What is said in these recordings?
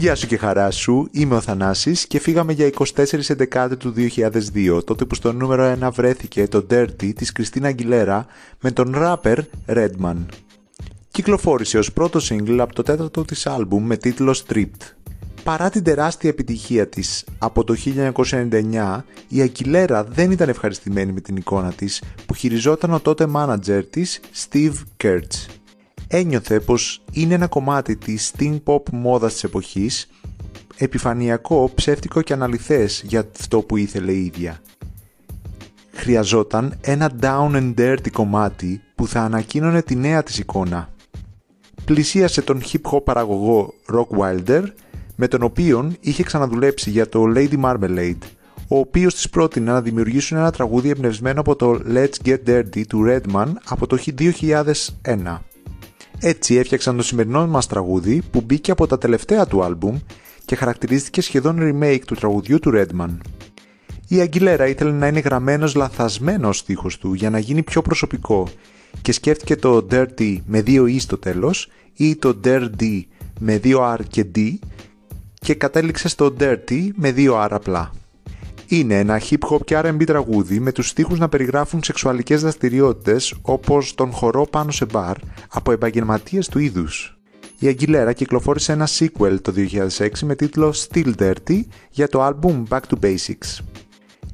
Γεια σου και χαρά σου, είμαι ο Θανάσης και φύγαμε για 24 Δεκάτου του 2002, τότε που στο νούμερο 1 βρέθηκε το Dirty της Κριστίνα Αγγιλέρα με τον rapper Redman. Κυκλοφόρησε ως πρώτο single από το τέταρτο της άλμπουμ με τίτλο Stripped. Παρά την τεράστια επιτυχία της από το 1999, η Αγγιλέρα δεν ήταν ευχαριστημένη με την εικόνα της που χειριζόταν ο τότε μάνατζερ της Steve Kurtz ένιωθε πως είναι ένα κομμάτι της teen pop μόδας της εποχής, επιφανειακό, ψεύτικο και αναλυθές για αυτό που ήθελε η ίδια. Χρειαζόταν ένα down and dirty κομμάτι που θα ανακοίνωνε τη νέα της εικόνα. Πλησίασε τον hip hop παραγωγό Rock Wilder, με τον οποίον είχε ξαναδουλέψει για το Lady Marmalade, ο οποίος της πρότεινε να δημιουργήσουν ένα τραγούδι εμπνευσμένο από το Let's Get Dirty του Redman από το 2001. Έτσι έφτιαξαν το σημερινό μας τραγούδι που μπήκε από τα τελευταία του άλμπουμ και χαρακτηρίστηκε σχεδόν remake του τραγουδιού του Redman. Η Αγγιλέρα ήθελε να είναι γραμμένος λαθασμένος στίχος του για να γίνει πιο προσωπικό και σκέφτηκε το Dirty με δύο E στο τέλος ή το Dirty με δύο R και D και κατέληξε στο Dirty με δύο R απλά. Είναι ένα hip hop και R&B τραγούδι με τους στίχους να περιγράφουν σεξουαλικές δραστηριότητες όπως τον χορό πάνω σε μπαρ από επαγγελματίες του είδους. Η Αγγιλέρα κυκλοφόρησε ένα sequel το 2006 με τίτλο Still Dirty για το album Back to Basics.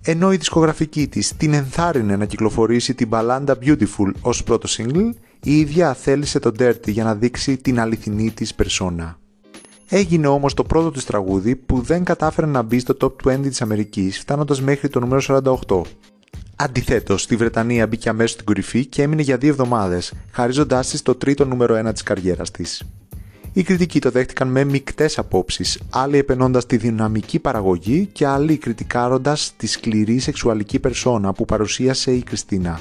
Ενώ η δισκογραφική της την ενθάρρυνε να κυκλοφορήσει την μπαλάντα Beautiful ως πρώτο single, η ίδια θέλησε το Dirty για να δείξει την αληθινή της περσόνα. Έγινε όμως το πρώτο της τραγούδι που δεν κατάφερε να μπει στο top 20 της Αμερικής φτάνοντας μέχρι το νούμερο 48. Αντιθέτως, στη Βρετανία μπήκε αμέσως στην κορυφή και έμεινε για δύο εβδομάδες, χαρίζοντάς της το τρίτο νούμερο 1 της καριέρας της. Οι κριτικοί το δέχτηκαν με μικτές απόψεις, άλλοι επενώντας τη δυναμική παραγωγή και άλλοι κριτικάροντας τη σκληρή σεξουαλική περσόνα που παρουσίασε η Κριστίνα.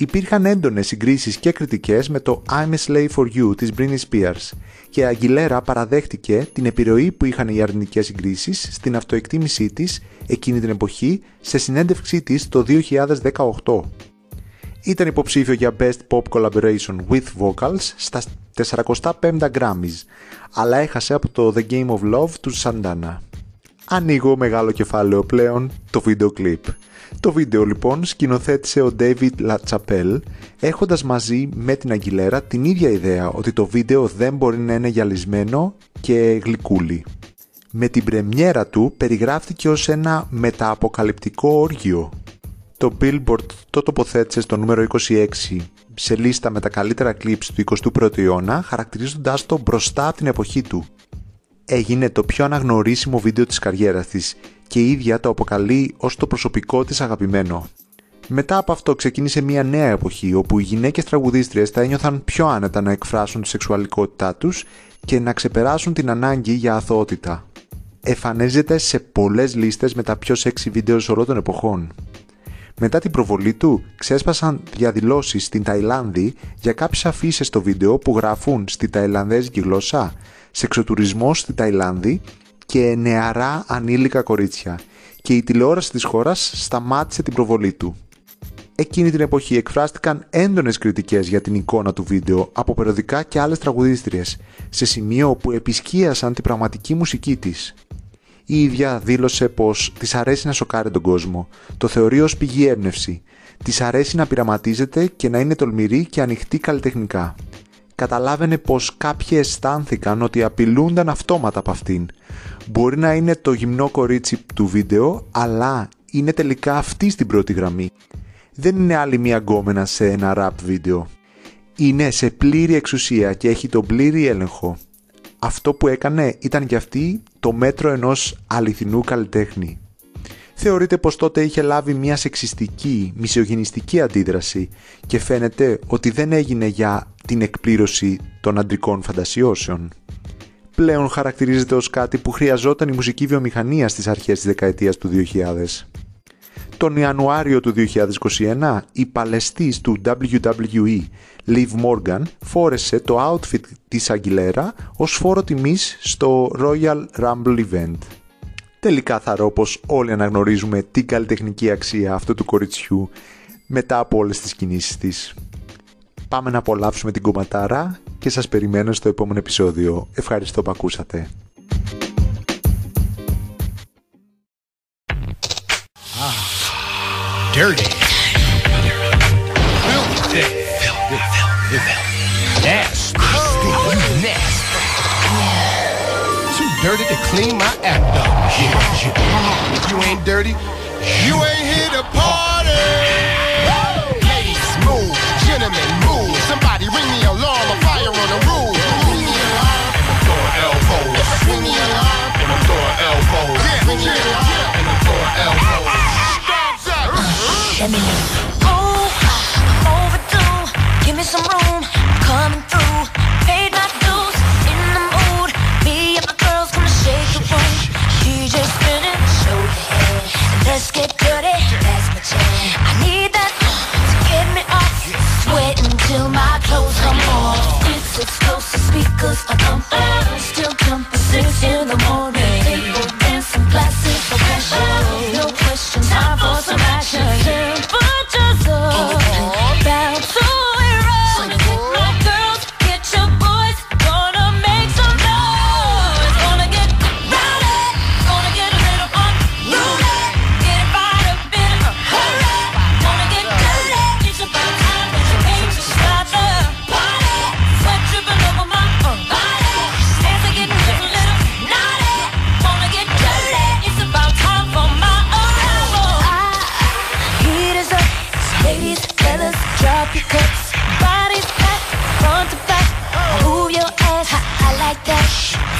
Υπήρχαν έντονες συγκρίσεις και κριτικές με το I'm a Slave for You της Britney Spears και η Αγγιλέρα παραδέχτηκε την επιρροή που είχαν οι αρνητικές συγκρίσεις στην αυτοεκτίμησή της εκείνη την εποχή σε συνέντευξή της το 2018. Ήταν υποψήφιο για Best Pop Collaboration with Vocals στα 45 Grammys, αλλά έχασε από το The Game of Love του Santana. Ανοίγω μεγάλο κεφάλαιο πλέον το βίντεο κλιπ. Το βίντεο λοιπόν σκηνοθέτησε ο David LaChapelle έχοντας μαζί με την Αγγιλέρα την ίδια ιδέα ότι το βίντεο δεν μπορεί να είναι γυαλισμένο και γλυκούλι. Με την πρεμιέρα του περιγράφτηκε ως ένα μετααποκαλυπτικό όργιο. Το Billboard το τοποθέτησε στο νούμερο 26 σε λίστα με τα καλύτερα clips του 21ου αιώνα χαρακτηρίζοντάς το μπροστά από την εποχή του. Έγινε το πιο αναγνωρίσιμο βίντεο της καριέρας της και η ίδια το αποκαλεί ως το προσωπικό της αγαπημένο. Μετά από αυτό ξεκίνησε μια νέα εποχή όπου οι γυναίκες τραγουδίστριες θα ένιωθαν πιο άνετα να εκφράσουν τη σεξουαλικότητά τους και να ξεπεράσουν την ανάγκη για αθωότητα. Εφανέζεται σε πολλές λίστες με τα πιο σεξι βίντεο όλων των εποχών. Μετά την προβολή του, ξέσπασαν διαδηλώσεις στην Ταϊλάνδη για κάποιες αφήσεις στο βίντεο που γράφουν στη ταϊλανδέζικη γλώσσα «Σεξοτουρισμός στη Ταϊλάνδη» και νεαρά ανήλικα κορίτσια και η τηλεόραση της χώρας σταμάτησε την προβολή του. Εκείνη την εποχή εκφράστηκαν έντονες κριτικές για την εικόνα του βίντεο από περιοδικά και άλλες τραγουδίστριες, σε σημείο που επισκίασαν την πραγματική μουσική της. Η ίδια δήλωσε πως της αρέσει να σοκάρει τον κόσμο, το θεωρεί ως πηγή έμπνευση, της αρέσει να πειραματίζεται και να είναι τολμηρή και ανοιχτή καλλιτεχνικά καταλάβαινε πως κάποιοι αισθάνθηκαν ότι απειλούνταν αυτόματα από αυτήν. Μπορεί να είναι το γυμνό κορίτσι του βίντεο, αλλά είναι τελικά αυτή στην πρώτη γραμμή. Δεν είναι άλλη μία γκόμενα σε ένα rap βίντεο. Είναι σε πλήρη εξουσία και έχει τον πλήρη έλεγχο. Αυτό που έκανε ήταν για αυτή το μέτρο ενός αληθινού καλλιτέχνη θεωρείται πως τότε είχε λάβει μια σεξιστική, μισογενιστική αντίδραση και φαίνεται ότι δεν έγινε για την εκπλήρωση των αντρικών φαντασιώσεων. Πλέον χαρακτηρίζεται ως κάτι που χρειαζόταν η μουσική βιομηχανία στις αρχές της δεκαετίας του 2000. Τον Ιανουάριο του 2021, η παλαιστής του WWE, Liv Morgan, φόρεσε το outfit της Αγγιλέρα ως φόρο τιμής στο Royal Rumble Event. Τελικά θα πως όλοι αναγνωρίζουμε την καλλιτεχνική αξία αυτού του κοριτσιού μετά από όλες τις κινήσεις της. Πάμε να απολαύσουμε την κομματάρα και σας περιμένω στο επόμενο επεισόδιο. Ευχαριστώ που ακούσατε. Let me in. Ooh, overdue. Give me some room. I'm coming.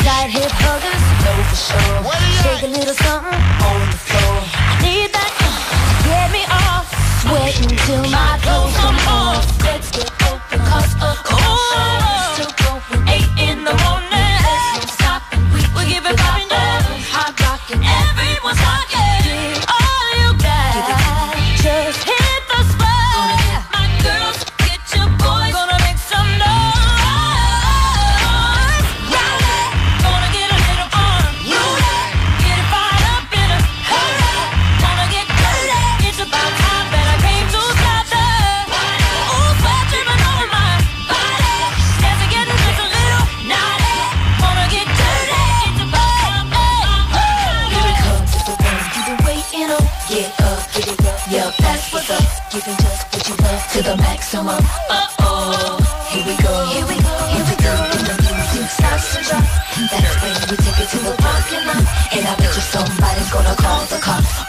Side hip huggers, know for sure. Shake a little something on the floor. to the maximum. Uh-oh, here we go, here we go, here we go. And the music starts to drop. That's when we take it to the parking lot. And I bet you somebody's gonna call the cops.